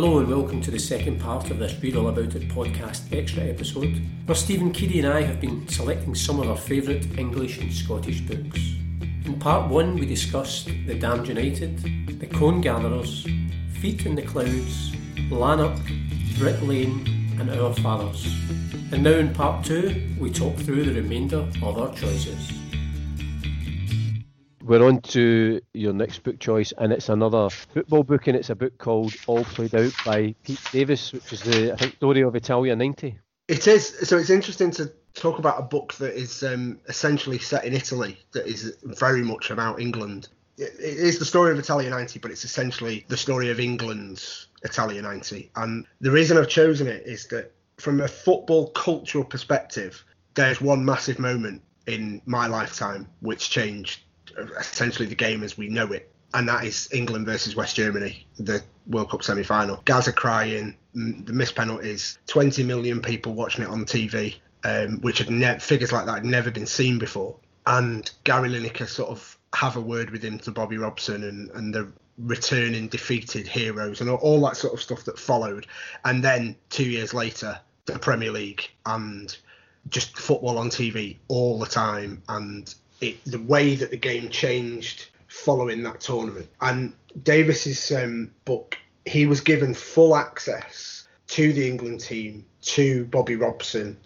Hello and welcome to the second part of this Read All About It podcast extra episode, where Stephen Keady and I have been selecting some of our favourite English and Scottish books. In part one, we discussed The Damned United, The Cone Gatherers, Feet in the Clouds, Lanark, Brick Lane, and Our Fathers. And now in part two, we talk through the remainder of our choices. We're on to your next book choice, and it's another football book, and it's a book called All Played Out by Pete Davies, which is the I think story of Italia '90. It is. So it's interesting to talk about a book that is um, essentially set in Italy, that is very much about England. It, it is the story of Italia '90, but it's essentially the story of England's Italia '90. And the reason I've chosen it is that from a football cultural perspective, there's one massive moment in my lifetime which changed essentially the game as we know it. And that is England versus West Germany, the World Cup semi final. Gazza crying, the missed penalties, 20 million people watching it on TV, um, which had ne- figures like that had never been seen before. And Gary Lineker sort of have a word with him to Bobby Robson and, and the returning defeated heroes and all, all that sort of stuff that followed. And then two years later, the Premier League and just football on TV all the time and it, the way that the game changed following that tournament. And Davies's um, book, he was given full access to the England team, to Bobby Robson.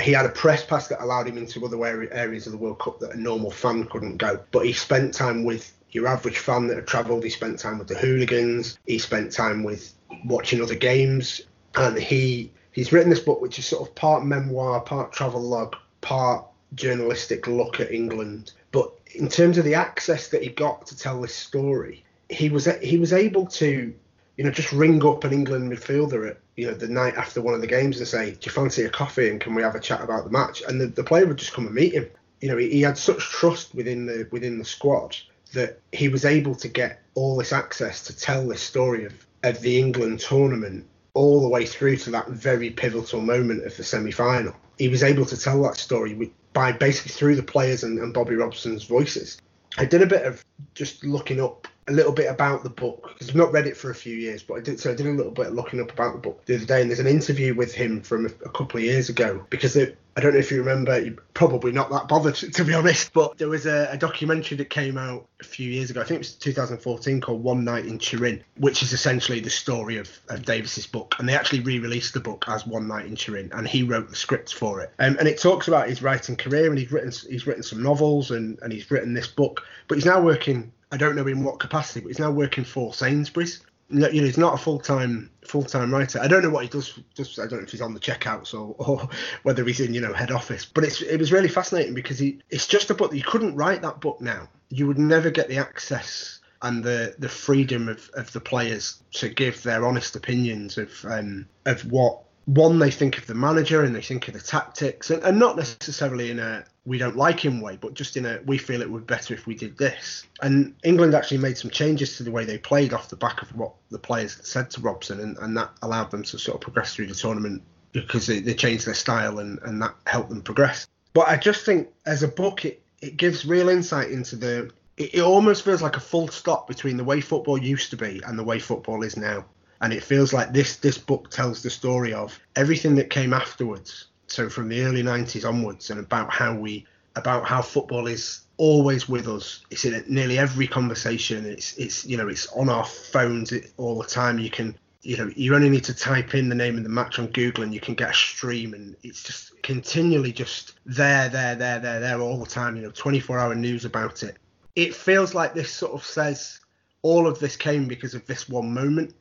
He had a press pass that allowed him into other areas of the World Cup that a normal fan couldn't go. But he spent time with your average fan that had travelled. He spent time with the hooligans. He spent time with watching other games. And he he's written this book, which is sort of part memoir, part travel log, part journalistic look at England. But in terms of the access that he got to tell this story, he was he was able to, you know, just ring up an England midfielder at you know the night after one of the games and say, "Do you fancy a coffee and can we have a chat about the match?" And the, the player would just come and meet him. You know, he, he had such trust within the within the squad that he was able to get all this access to tell this story of of the England tournament all the way through to that very pivotal moment of the semi final. He was able to tell that story with, by basically through the players and, and Bobby Robson's voices. I did a bit of just looking up a little bit about the book because I've not read it for a few years, but I did so I did a little bit of looking up about the book the other day, and there's an interview with him from a, a couple of years ago because it, I don't know if you remember, you're probably not that bothered to be honest, but there was a, a, documentary that came out a few years ago, I think it was 2014, called One Night in Turin, which is essentially the story of, of Davies's book, and they actually re-released the book as One Night in Turin, and he wrote the scripts for it, um, and it talks about his writing career, and he's written he's written some novels, and and he's written this book, but he's now working I don't know in what capacity, but he's now working for Sainsbury's. You know, he's not a full time full time writer. I don't know what he does. Just I don't know if he's on the checkouts or, or whether he's in you know head office. But it's it was really fascinating because he it's just a book that you couldn't write that book now. You would never get the access and the the freedom of, of the players to give their honest opinions of um, of what one they think of the manager and they think of the tactics and, and, not necessarily in a we don't like him way but just in a we feel it would be better if we did this. And england actually made some changes to the way they played off the back of what the players said to robson and, and that allowed them to sort of progress through the tournament because they, they changed their style and, and that helped them progress. But i just think as a book it, it gives real insight into the it, it almost feels like a full stop between the way football used to be and the way football is now. And it feels like this this book tells the story of everything that came afterwards so from the early 90s onwards and about how we about how football is always with us it's in nearly every conversation it's it's you know it's on our phones all the time. You can you know you only need to type in the name of the match on google and you can get a stream and it's just continually just there there there there there all the time you know 24 hour news about it. It feels like this sort of says all of this came because of this one moment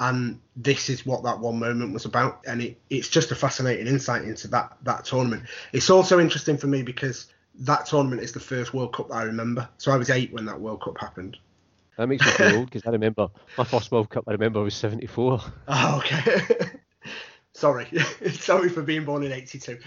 and this is what that one moment was about and it, it's just a fascinating insight into that that tournament. It's also interesting for me because that tournament is the first world cup that i remember. So i was eight when that world cup happened. That makes me feel old because i remember my first world cup i remember was 74 oh okay. Sorry. Sorry for being born in 82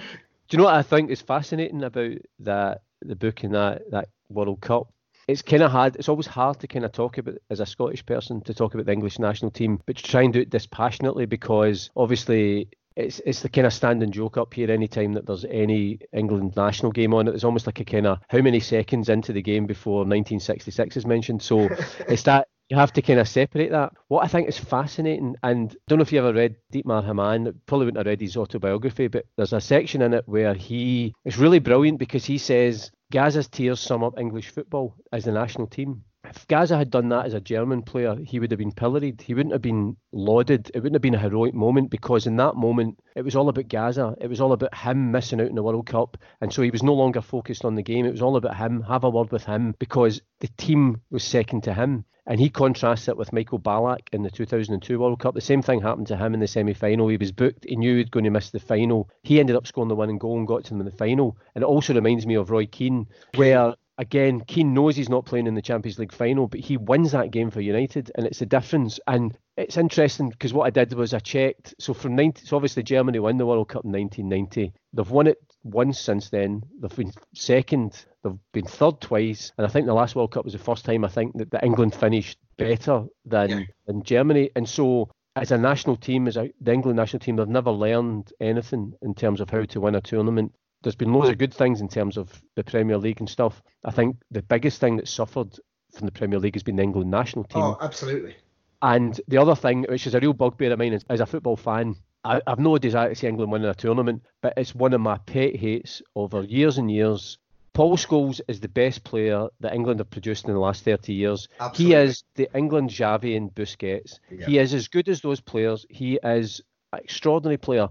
do you know what i think is fascinating about that the book and that that world cup it's kind of hard. It's always hard to kind of talk about as a Scottish person to talk about the English national team, but to try and do it dispassionately because obviously it's it's the kind of standing joke up here anytime that there's any England national game on it. It's almost like a kind of how many seconds into the game before 1966 is mentioned. So it's that you have to kind of separate that. What I think is fascinating, and I don't know if you ever read Dietmar Hamann, probably wouldn't have read his autobiography, but there's a section in it where he it's really brilliant because he says Gazza's tears sum up English football as the national team. If Gazza had done that as a German player, he would have been pilloried. He wouldn't have been lauded. It wouldn't have been a heroic moment because in that moment it was all about Gazza. It was all about him missing out in the World Cup, and so he was no longer focused on the game. It was all about him. Have a word with him because the team was second to him. And he contrasts it with Michael Ballack in the 2002 World Cup. The same thing happened to him in the semi final. He was booked, he knew he was going to miss the final. He ended up scoring the winning goal and got to them in the final. And it also reminds me of Roy Keane, where again, Keane knows he's not playing in the Champions League final, but he wins that game for United, and it's a difference. And it's interesting because what I did was I checked. So from 90, so obviously Germany won the World Cup in 1990. They've won it once since then. They've been second. They've been third twice, and I think the last World Cup was the first time I think that, that England finished better than yeah. than Germany. And so as a national team, as a, the England national team, they've never learned anything in terms of how to win a tournament there's been loads of good things in terms of the Premier League and stuff. I think the biggest thing that suffered from the Premier League has been the England national team. Oh, absolutely. And the other thing, which is a real bugbear of mine, is, as a football fan, I, I've no desire to see England winning a tournament, but it's one of my pet hates over years and years. Paul Scholes is the best player that England have produced in the last 30 years. Absolutely. He is the England Xavi and Busquets. Yeah. He is as good as those players. He is an extraordinary player.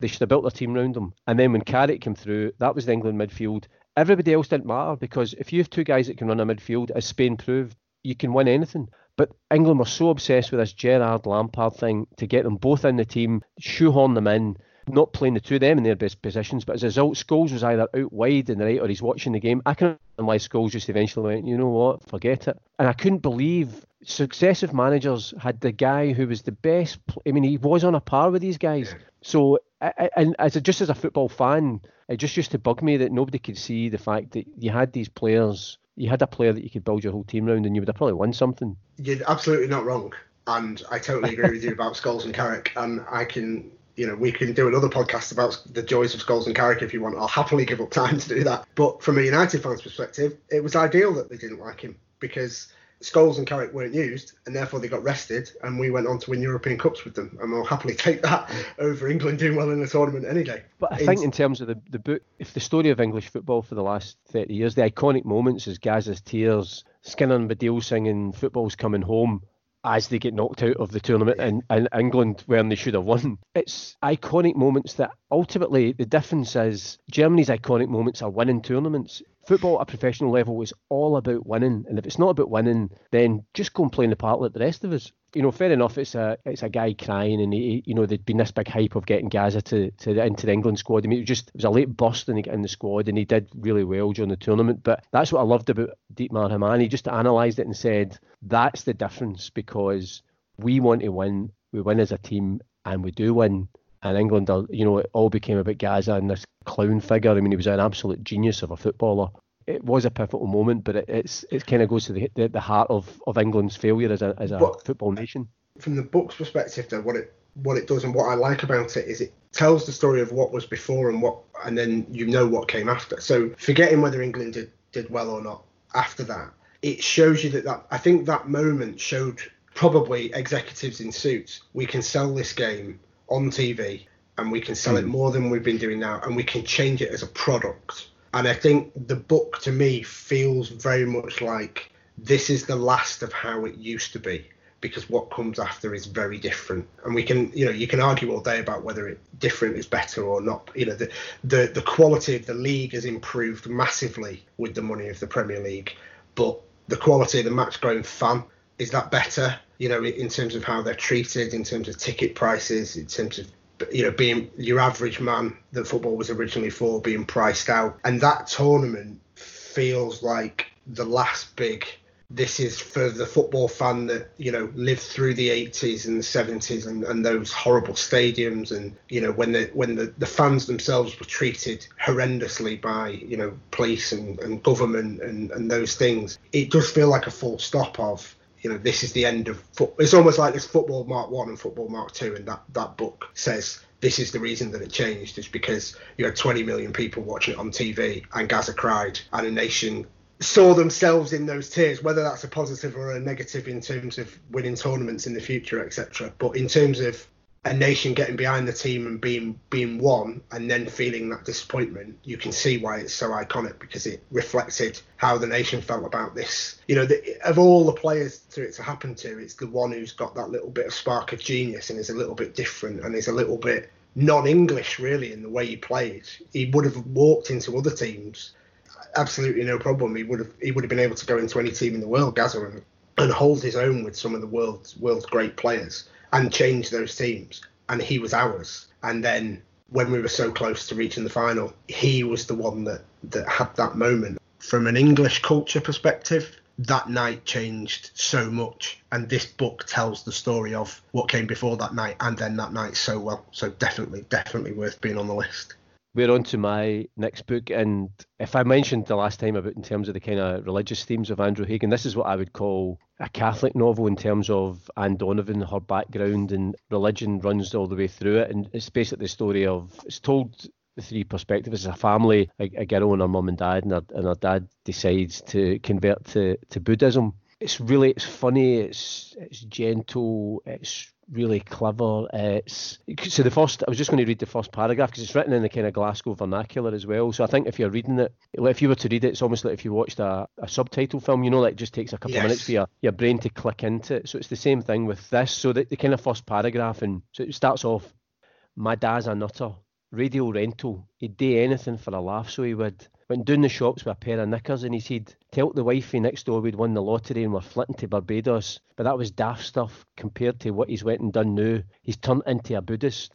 They should have built their team around them. And then when Carrick came through, that was the England midfield. Everybody else didn't matter because if you have two guys that can run a midfield, as Spain proved, you can win anything. But England were so obsessed with this Gerrard Lampard thing to get them both in the team, shoehorn them in, not playing the two of them in their best positions. But as a result, Scholes was either out wide in the right or he's watching the game. I can understand why Scholes just eventually went, you know what, forget it. And I couldn't believe successive managers had the guy who was the best. I mean, he was on a par with these guys. So and as a, just as a football fan, it just used to bug me that nobody could see the fact that you had these players, you had a player that you could build your whole team around, and you would have probably won something. You're absolutely not wrong, and I totally agree with you about Scholes and Carrick, and I can. You know, we can do another podcast about the joys of Scholes and Carrick if you want. I'll happily give up time to do that. But from a United fan's perspective, it was ideal that they didn't like him because Scholes and Carrick weren't used, and therefore they got rested, and we went on to win European Cups with them. And we'll happily take that mm. over England doing well in the tournament any day. But I think, in terms of the, the book, if the story of English football for the last 30 years, the iconic moments is Gaz's tears, Skinner and Baddiel singing Football's Coming Home, as they get knocked out of the tournament in, in England when they should have won. It's iconic moments that ultimately the difference is Germany's iconic moments are winning tournaments football at a professional level is all about winning, and if it's not about winning, then just go and play in the part like the rest of us. You know, fair enough. It's a it's a guy crying, and he, you know, there'd been this big hype of getting Gazza to, to into the England squad. I mean, it was just it was a late burst in, in the squad, and he did really well during the tournament. But that's what I loved about Dietmar Hamann. He just analysed it and said that's the difference because we want to win, we win as a team, and we do win and England, you know, it all became about Gazza and this clown figure. I mean, he was an absolute genius of a footballer. It was a pivotal moment, but it, it's it kind of goes to the, the, the heart of, of England's failure as a as a but football nation. From the book's perspective, though, what it what it does and what I like about it is it tells the story of what was before and what, and then you know what came after. So forgetting whether England did did well or not after that, it shows you that that I think that moment showed probably executives in suits we can sell this game on TV and we can sell mm. it hmm. more than we've been doing now and we can change it as a product. And I think the book to me feels very much like this is the last of how it used to be because what comes after is very different. And we can you know you can argue all day about whether it different is better or not. You know the the, the quality of the league has improved massively with the money of the premier league but the quality of the match growing fan is that better you know, in terms of how they're treated, in terms of ticket prices, in terms of you know being your average man that football was originally for being priced out, and that tournament feels like the last big. This is for the football fan that you know lived through the 80s and the 70s and, and those horrible stadiums and you know when the when the, the fans themselves were treated horrendously by you know police and, and government and, and those things. It does feel like a full stop of you know, this is the end of foot. It's almost like this football Mark One and football Mark Two, and that that book says this is the reason that it changed is because you had 20 million people watching it on TV, and Gazza cried, and a nation saw themselves in those tears. whether that's a positive or a negative in terms of winning tournaments in the future, etc. But in terms of a nation getting behind the team and being being one and then feeling that disappointment you can see why it's so iconic because it reflected how the nation felt about this. You know the, of all the players to it to happen to it's the one who's got that little bit of spark of genius and is a little bit different and is a little bit non-english really in the way he played he would have walked into other teams absolutely no problem. He would have he would have been able to go into any team in the world Gazza and, and hold his own with some of the world's world's great players and change those teams. And he was ours. And then when we were so close to reaching the final, he was the one that, that had that moment. From an English culture perspective, that night changed so much. And this book tells the story of what came before that night and then that night so well. So definitely, definitely worth being on the list we're on to my next book. And if I mentioned the last time about in terms of the kind of religious themes of Andrew O'Hagan, this is what I would call a Catholic novel in terms of Anne Donovan, her background and religion runs all the way through it. And it's basically the story of it's told the three perspectives. It's a family, a, a girl and her mum and dad, and her, and her dad decides to convert to, to Buddhism. It's really it's funny, it's it's gentle, it's really clever. Uh, it's so the first. I was just going to read the first paragraph because it's written in the kind of Glasgow vernacular as well. So I think if you're reading it, if you were to read it, it's almost like if you watched a, a subtitle film. You know, like it just takes a couple yes. of minutes for your, your brain to click into it. So it's the same thing with this. So the, the kind of first paragraph, and so it starts off. My dad's a nutter. Radio rental. He'd do anything for a laugh, so he would. Went down the shops with a pair of knickers and he said, Tell the wifey next door we'd won the lottery and we're flitting to Barbados. But that was daft stuff compared to what he's went and done now. He's turned into a Buddhist.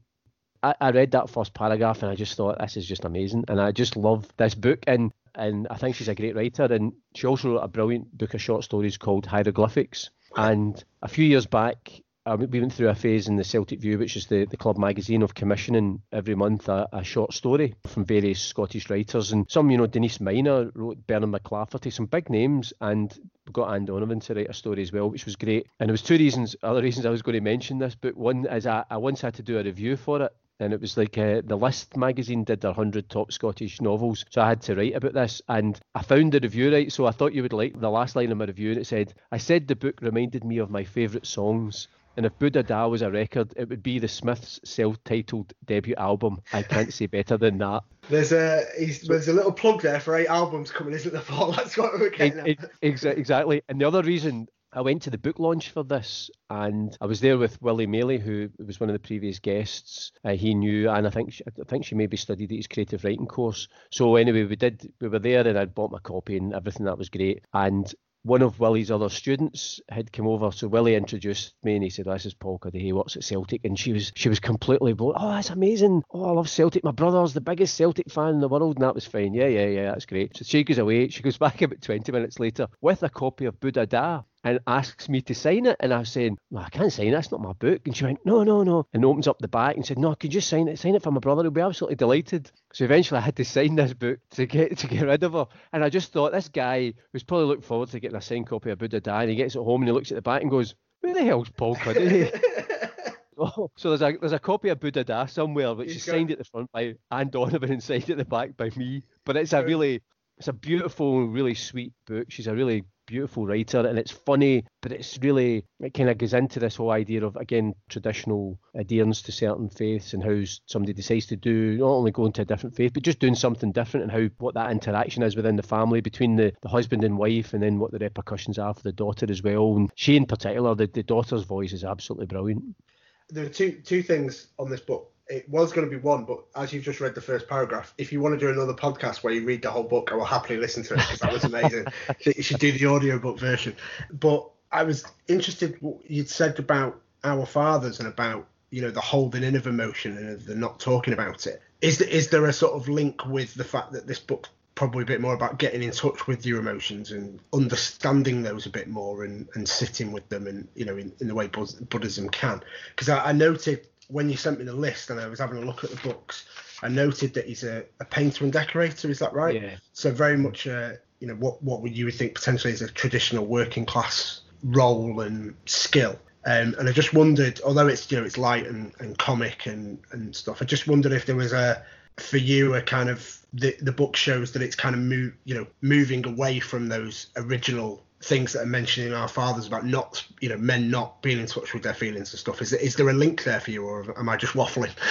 I, I read that first paragraph and I just thought this is just amazing. And I just love this book and and I think she's a great writer. And she also wrote a brilliant book of short stories called Hieroglyphics. And a few years back, uh, we went through a phase in the Celtic View, which is the, the club magazine of commissioning every month a, a, short story from various Scottish writers. And some, you know, Denise Mina wrote Bernard MacLaverty, some big names, and got Anne Donovan to write a story as well, which was great. And there was two reasons, other reasons I was going to mention this but One is I, I once had to do a review for it and it was like uh, the List magazine did their 100 top Scottish novels. So I had to write about this, and I found the review right. So I thought you would like the last line of my review, and it said, I said the book reminded me of my favourite songs. And if Buddha Da was a record, it would be the Smiths' self-titled debut album. I can't say better than that. There's a there's a little plug there for eight albums coming, isn't there, Paul? That's what we're getting it, it, Exactly. And the other reason I went to the book launch for this, and I was there with Willie Maley, who was one of the previous guests. Uh, he knew, and I think she, I think she maybe studied at his creative writing course. So anyway, we did. We were there, and I'd bought my copy and everything. That was great. And one of Willie's other students had come over, so Willie introduced me and he said, "This is Paul Cuddihy. He works at Celtic." And she was she was completely blown. Oh, that's amazing! Oh, I love Celtic. My brother's the biggest Celtic fan in the world, and that was fine. Yeah, yeah, yeah, that's great. So she goes away. She goes back about twenty minutes later with a copy of Buddha Da and asks me to sign it. And I was saying, well, I can't sign it. That's not my book. And she went, no, no, no. And opens up the back and said, no, could you just sign it? Sign it for my brother. He'll be absolutely delighted. So eventually I had to sign this book to get to get rid of her. And I just thought this guy was probably looking forward to getting a signed copy of Buddha Da. And he gets it home and he looks at the back and goes, where the hell's Paul Cuddihy? Oh, so there's a there's a copy of Buddha Da somewhere which is signed at the front by Anne Donovan and signed at the back by me. But it's a really it's a beautiful, really sweet book. She's a really beautiful writer and it's funny, but it's really, it kind of goes into this whole idea of, again, traditional adherence to certain faiths and how somebody decides to do, not only going to a different faith, but just doing something different and how, what that interaction is within the family between the, the husband and wife and then what the repercussions are for the daughter as well. And she in particular, the, the daughter's voice is absolutely brilliant. There are two, two things on this book it was going to be one, but as you've just read the first paragraph, if you want to do another podcast where you read the whole book, I will happily listen to it because that was amazing. you should do the audiobook version. But I was interested what you'd said about our fathers and about you know the holding in of emotion and the not talking about it. Is there, is there a sort of link with the fact that this book probably a bit more about getting in touch with your emotions and understanding those a bit more and, and sitting with them and you know in, in the way Buddhism can because I, I noted when you sent me the list and I was having a look at the books, I noted that he's a, a painter and decorator. Is that right? Yeah. So very much, uh, you know, what what would you would think potentially is a traditional working class role and skill. Um, and I just wondered, although it's you know it's light and, and comic and, and stuff, I just wondered if there was a for you a kind of the the book shows that it's kind of move you know moving away from those original things that are mentioned in our fathers about not you know men not being in touch with their feelings and stuff. Is there, is there a link there for you, or am I just waffling?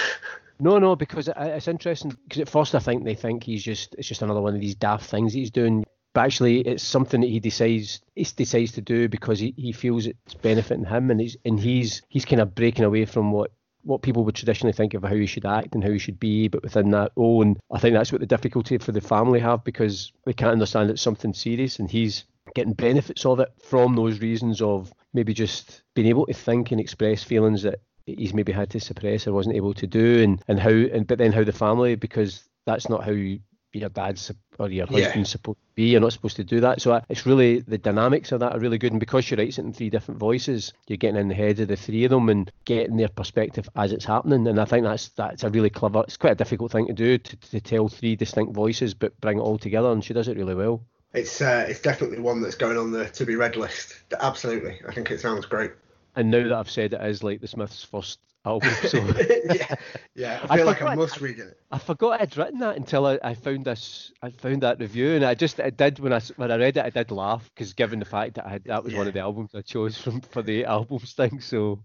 No, no, because it's interesting. Because at first I think they think he's just it's just another one of these daft things he's doing. But actually, it's something that he decides he decides to do because he, he feels it's benefiting him, and he's and he's he's kind of breaking away from what what people would traditionally think of how he should act and how he should be, but within that and I think that's what the difficulty for the family have because they can't understand it's something serious, and he's getting benefits of it from those reasons of maybe just being able to think and express feelings that he's maybe had to suppress or wasn't able to do, and and how and but then how the family because that's not how you your dad's or your husband's yeah. supposed to be. You're not supposed to do that. So uh, it's really the dynamics of that are really good. And because she writes it in three different voices, you're getting in the heads of the three of them and getting their perspective as it's happening. And I think that's that's a really clever. It's quite a difficult thing to do to, to tell three distinct voices, but bring it all together. And she does it really well. It's uh, it's definitely one that's going on the to be read list. Absolutely, I think it sounds great. And now that I've said it is like the Smiths' first album, so yeah, yeah, I feel I like I must read it. I forgot I'd written that until I, I found this. I found that review, and I just I did when I when I read it, I did laugh because given the fact that I had, that was yeah. one of the albums I chose from for the albums thing, so.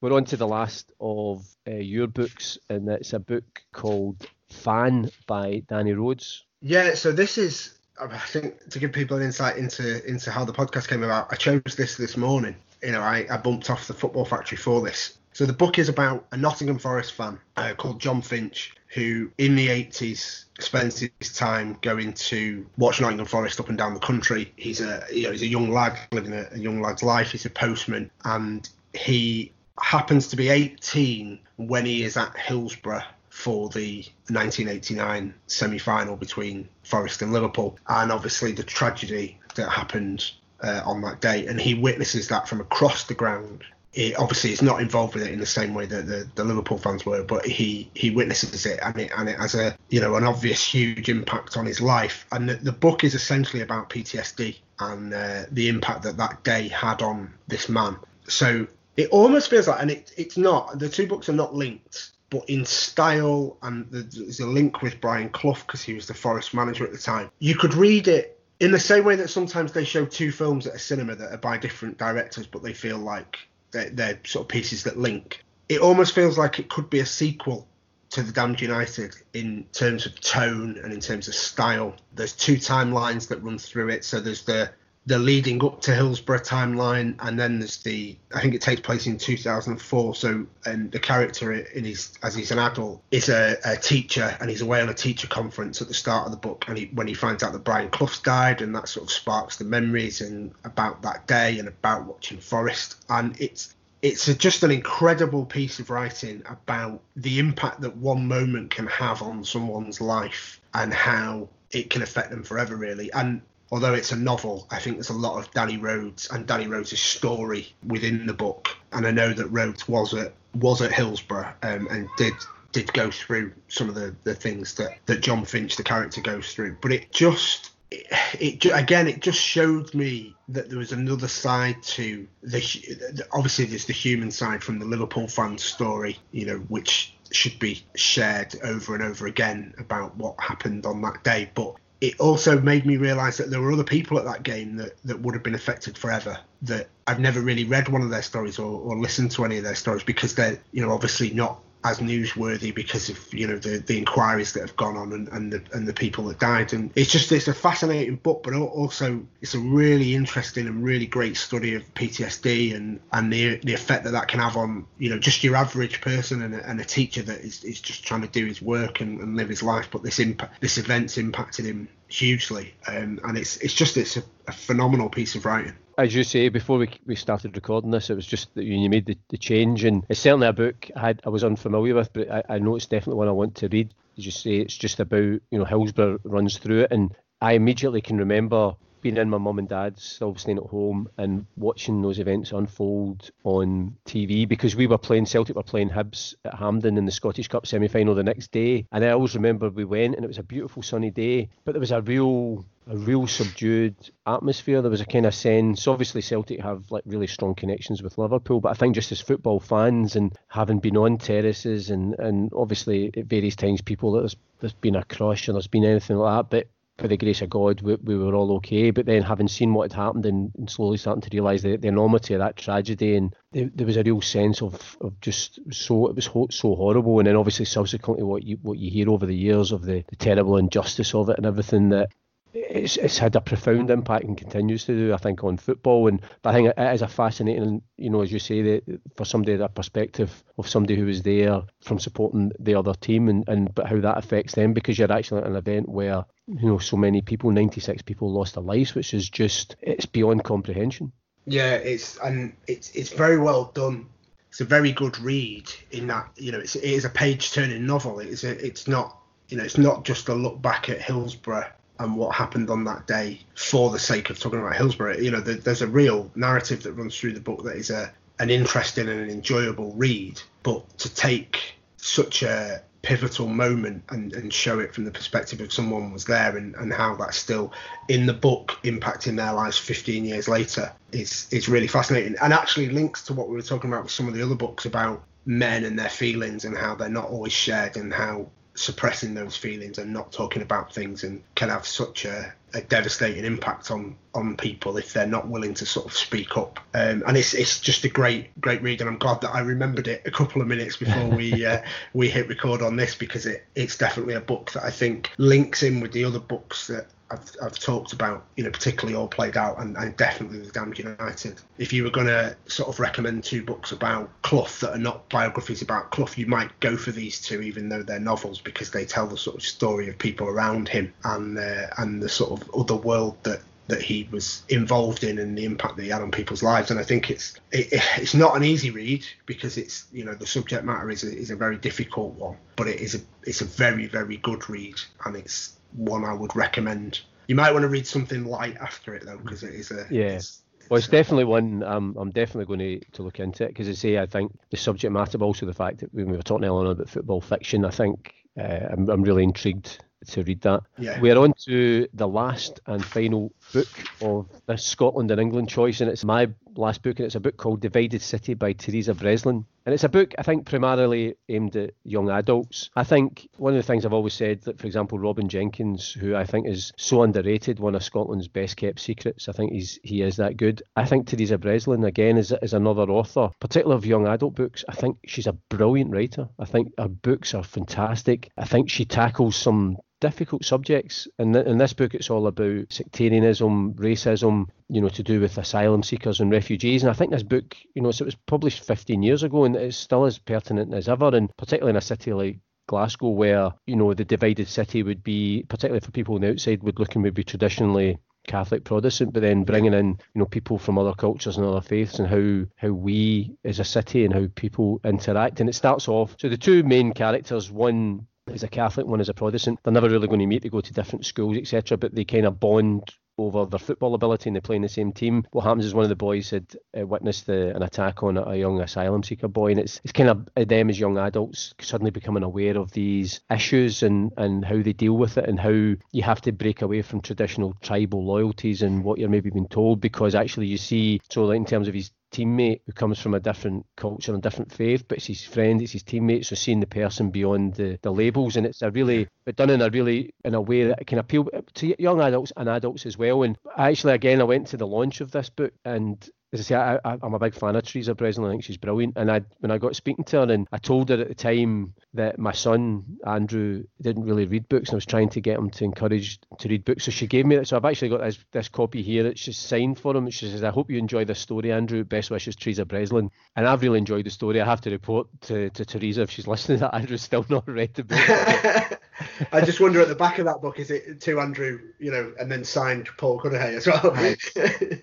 We're on to the last of uh, your books, and it's a book called Fan by Danny Rhodes. Yeah, so this is, I think, to give people an insight into into how the podcast came about. I chose this this morning. You know, I, I bumped off the Football Factory for this. So the book is about a Nottingham Forest fan uh, called John Finch, who in the 80s spends his time going to watch Nottingham Forest up and down the country. He's a you know he's a young lad living a, a young lad's life. He's a postman, and he happens to be 18 when he is at Hillsborough for the 1989 semi-final between Forest and Liverpool, and obviously the tragedy that happened uh, on that day, and he witnesses that from across the ground. It, obviously, he's not involved with it in the same way that the, the Liverpool fans were, but he he witnesses it, and it and it has a you know an obvious huge impact on his life. And the, the book is essentially about PTSD and uh, the impact that that day had on this man. So it almost feels like, and it, it's not. The two books are not linked, but in style, and there's a link with Brian Clough because he was the Forest manager at the time. You could read it in the same way that sometimes they show two films at a cinema that are by different directors, but they feel like they're, they're sort of pieces that link. It almost feels like it could be a sequel to the Damned United in terms of tone and in terms of style. There's two timelines that run through it. So there's the the leading up to Hillsborough timeline, and then there's the I think it takes place in 2004. So, and the character in his as he's an adult is a, a, teacher, and he's away on a teacher conference at the start of the book, and he, when he finds out that Brian Clough's died, and that sort of sparks the memories and about that day and about watching Forest, and it's it's a, just an incredible piece of writing about the impact that one moment can have on someone's life and how it can affect them forever, really. And although it's a novel, I think there's a lot of Danny Rhodes and Danny Rhodes' story within the book. And I know that Rhodes was at was at Hillsborough um, and did did go through some of the, the things that, that John Finch, the character, goes through. But it just it, it again it just showed me that there was another side to the obviously there's the human side from the Liverpool fan story, you know, which should be shared over and over again about what happened on that day. But it also made me realize that there were other people at that game that, that would have been affected forever that I've never really read one of their stories or, or listened to any of their stories because they're you know obviously not as newsworthy because of you know the the inquiries that have gone on and, and the and the people that died. And it's just it's a fascinating book but also it's a really interesting and really great study of PTSD and and the the effect that that can have on you know just your average person and a, and a teacher that is, is just trying to do his work and, and live his life. But this impact this event's impacted him hugely. Um, and it's it's just it's a, a phenomenal piece of writing as you say, before we, we started recording this, it was just that you made the, the change, and it's certainly a book I, had, I was unfamiliar with, but I, I know it's definitely one I want to read. As you say, it's just about you know Hillsborough runs through it, and I immediately can remember being in my mum and dad's, still staying at home and watching those events unfold on TV because we were playing Celtic were playing Hibs at Hampden in the Scottish Cup semi final the next day. And I always remember we went and it was a beautiful sunny day, but there was a real a real subdued atmosphere. There was a kind of sense. Obviously, Celtic have like really strong connections with Liverpool, but I think just as football fans and having been on terraces and and obviously at various times people there's there's been a crush and there's been anything like that, but for the grace of God, we, we were all okay. But then, having seen what had happened and, and slowly starting to realise the, the enormity of that tragedy, and there, there, was a real sense of, of just so it was ho- so horrible. And then, obviously, subsequently, what you what you hear over the years of the, the terrible injustice of it and everything that it's, it's had a profound impact and continues to do, I think, on football. And I think it is a fascinating, you know, as you say, that for somebody that perspective of somebody who was there from supporting the other team, and, and but how that affects them because you're actually at an event where you know so many people, 96 people, lost their lives, which is just it's beyond comprehension. Yeah, it's and it's it's very well done. It's a very good read in that you know it's it is a page turning novel. It's a, it's not you know it's not just a look back at Hillsborough and what happened on that day for the sake of talking about Hillsborough. You know, there's a real narrative that runs through the book that is a an interesting and an enjoyable read, but to take such a pivotal moment and, and show it from the perspective of someone was there and, and how that's still in the book impacting their lives 15 years later is is really fascinating. And actually links to what we were talking about with some of the other books about men and their feelings and how they're not always shared and how suppressing those feelings and not talking about things and can have such a, a devastating impact on on people if they're not willing to sort of speak up. Um, and it's it's just a great great read, and I'm glad that I remembered it a couple of minutes before we uh, we hit record on this because it it's definitely a book that I think links in with the other books that I've, I've talked about, you know, particularly all played out, and, and definitely the Damned United. If you were going to sort of recommend two books about Clough that are not biographies about Clough, you might go for these two, even though they're novels, because they tell the sort of story of people around him and uh, and the sort of other world that that he was involved in and the impact that he had on people's lives. And I think it's it, it's not an easy read because it's you know the subject matter is a, is a very difficult one, but it is a it's a very very good read and it's one I would recommend. You might want to read something light after it though, because it is a yeah. It's, well, it's definitely one um, I'm definitely going to, to look into it because I say I think the subject matter, but also the fact that when we were talking earlier on about football fiction, I think uh, I'm, I'm really intrigued to read that. Yeah. We're on to the last and final book of this Scotland and England choice, and it's my last book, and it's a book called Divided City by Teresa Breslin. And it's a book, I think, primarily aimed at young adults. I think one of the things I've always said that, for example, Robin Jenkins, who I think is so underrated, one of Scotland's best kept secrets, I think he's he is that good. I think Teresa Breslin, again, is, is another author, particularly of young adult books. I think she's a brilliant writer. I think her books are fantastic. I think she tackles some difficult subjects. In, th- in this book, it's all about sectarianism, racism, you know, to do with asylum seekers and refugees. And I think this book, you know, so it was published 15 years ago and it's still as pertinent as ever. And particularly in a city like Glasgow, where, you know, the divided city would be, particularly for people on the outside, would look and would be traditionally Catholic Protestant, but then bringing in you know people from other cultures and other faiths and how how we as a city and how people interact. And it starts off. So the two main characters, one is a Catholic, one is a Protestant. They're never really going to meet. They go to different schools, etc. But they kind of bond over their football ability and they play in the same team. What happens is one of the boys had uh, witnessed the, an attack on a, young asylum seeker boy, and it's it's kind of them as young adults suddenly becoming aware of these issues and and how they deal with it and how you have to break away from traditional tribal loyalties and what you're maybe being told because actually you see so like in terms of his teammate who comes from a different culture and different faith, but it's his friend, it's his teammate, so seeing the person beyond the, the labels, and it's a really, but done in a really, in a way that can appeal to young adults and adults as well. And actually, again, I went to the launch of this book, and as I say, I, am a big fan of Teresa Breslin. I think she's brilliant. And I, when I got speaking to her, and I told her at the time that my son Andrew didn't really read books, and I was trying to get him to encourage to read books. So she gave me it. So I've actually got this, this copy here. It's just signed for him. She says, "I hope you enjoy this story, Andrew. Best wishes, Teresa Breslin." And I've really enjoyed the story. I have to report to, to Teresa if she's listening that Andrew's still not read the book. I just wonder at the back of that book is it to Andrew, you know, and then signed Paul Cuddihy as well.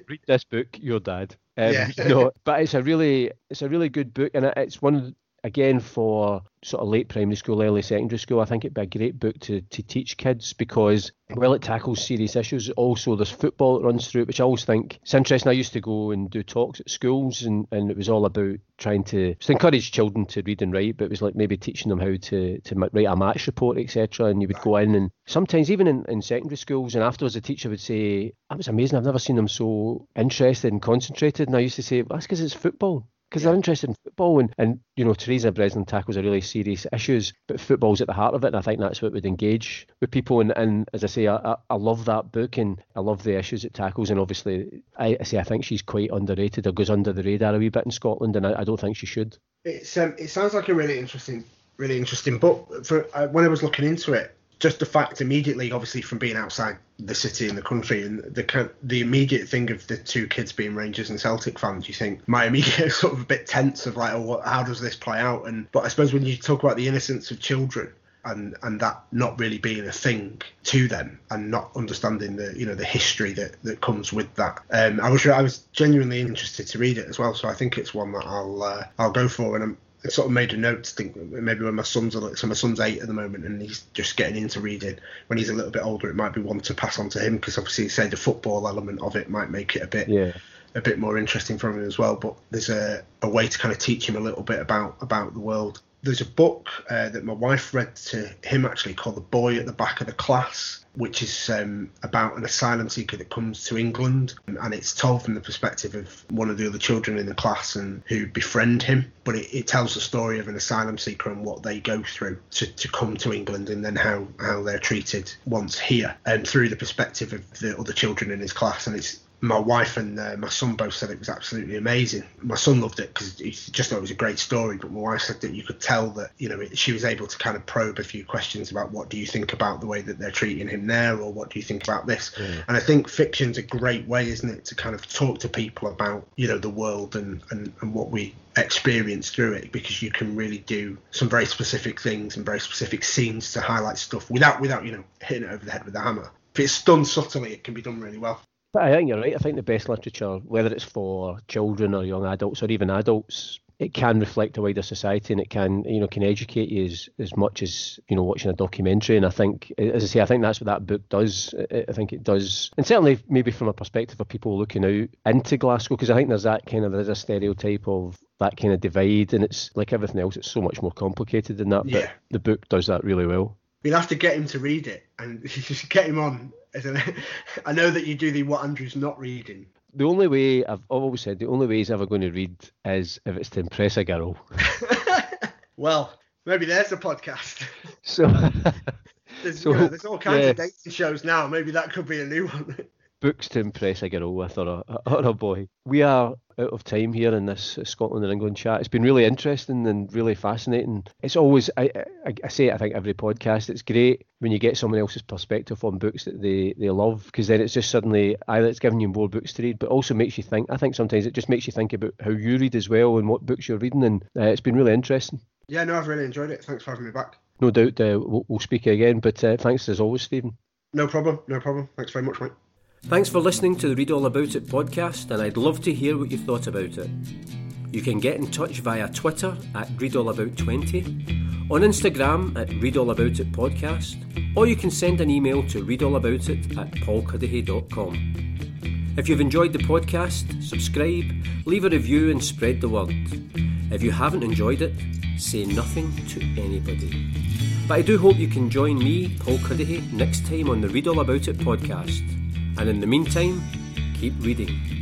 read this book, your dad. Um, yeah. no, but it's a really it's a really good book, and it's one again for sort of late primary school, early secondary school, I think it'd be a great book to, to teach kids because well, it tackles serious issues. Also, there's football that runs through it, which I always think it's interesting. I used to go and do talks at schools, and, and it was all about trying to, to encourage children to read and write, but it was like maybe teaching them how to, to write a match report, etc. And you would go in, and sometimes even in, in secondary schools, and afterwards the teacher would say, That was amazing. I've never seen them so interested and concentrated. And I used to say, well, That's because it's football because they're interested in football and, and you know Teresa Breslin tackles a really serious issues but football's at the heart of it and I think that's what would engage with people and, and as I say I, I love that book and I love the issues it tackles and obviously I, I say I think she's quite underrated or goes under the radar a wee bit in Scotland and I, I don't think she should. It's um, it sounds like a really interesting really interesting book for uh, when I was looking into it just the fact immediately, obviously from being outside the city and the country, and the the immediate thing of the two kids being Rangers and Celtic fans, you think my immediate sort of a bit tense of like, oh, what, how does this play out? And but I suppose when you talk about the innocence of children and and that not really being a thing to them and not understanding the you know the history that that comes with that um i was i was genuinely interested to read it as well so i think it's one that i'll uh, i'll go for and i'm I sort of made a note to think maybe when my son's like, so my son's eight at the moment and he's just getting into reading. When he's a little bit older, it might be one to pass on to him because obviously, say the football element of it might make it a bit yeah. a bit more interesting for him as well. But there's a, a way to kind of teach him a little bit about about the world there's a book uh, that my wife read to him actually called The Boy at the Back of the Class, which is um, about an asylum seeker that comes to England. And it's told from the perspective of one of the other children in the class and who befriend him. But it, it tells the story of an asylum seeker and what they go through to, to come to England and then how, how they're treated once here. And through the perspective of the other children in his class. And it's my wife and uh, my son both said it was absolutely amazing. My son loved it because he just thought it was a great story. But my wife said that you could tell that you know she was able to kind of probe a few questions about what do you think about the way that they're treating him there, or what do you think about this. And I think fiction's a great way, isn't it, to kind of talk to people about you know the world and and, and what we experience through it because you can really do some very specific things and very specific scenes to highlight stuff without without you know hitting it over the head with a hammer. If it's done subtly, it can be done really well. I think you're right. I think the best literature, whether it's for children or young adults or even adults, it can reflect a wider society and it can, you know, can educate you as, as much as, you know, watching a documentary. And I think, as I say, I think that's what that book does. I think it does. And certainly maybe from a perspective of people looking out into Glasgow, because I think there's that kind of, there's a stereotype of that kind of divide and it's like everything else, it's so much more complicated than that. Yeah. But the book does that really well. We'll have to get him to read it and just get him on I know that you do the what Andrew's not reading. The only way I've always said the only way he's ever going to read is if it's to impress a girl. well, maybe there's a podcast. So there's, so, you know, there's all kinds yeah. of dating shows now. Maybe that could be a new one books to impress a girl with or a, or a boy. We are out of time here in this Scotland and England chat. It's been really interesting and really fascinating. It's always, I, I, I say it, I think, every podcast, it's great when you get someone else's perspective on books that they, they love because then it's just suddenly either it's giving you more books to read, but also makes you think. I think sometimes it just makes you think about how you read as well and what books you're reading, and uh, it's been really interesting. Yeah, no, I've really enjoyed it. Thanks for having me back. No doubt uh, we'll, we'll speak again, but uh, thanks as always, Stephen. No problem, no problem. Thanks very much, mate. Thanks for listening to the Read All About It podcast, and I'd love to hear what you thought about it. You can get in touch via Twitter at ReadAllAbout20, on Instagram at ReadAllAboutIt podcast, or you can send an email to readallaboutit at paulcuddihy.com. If you've enjoyed the podcast, subscribe, leave a review, and spread the word. If you haven't enjoyed it, say nothing to anybody. But I do hope you can join me, Paul Cuddihy, next time on the Read All About It podcast. And in the meantime, keep reading.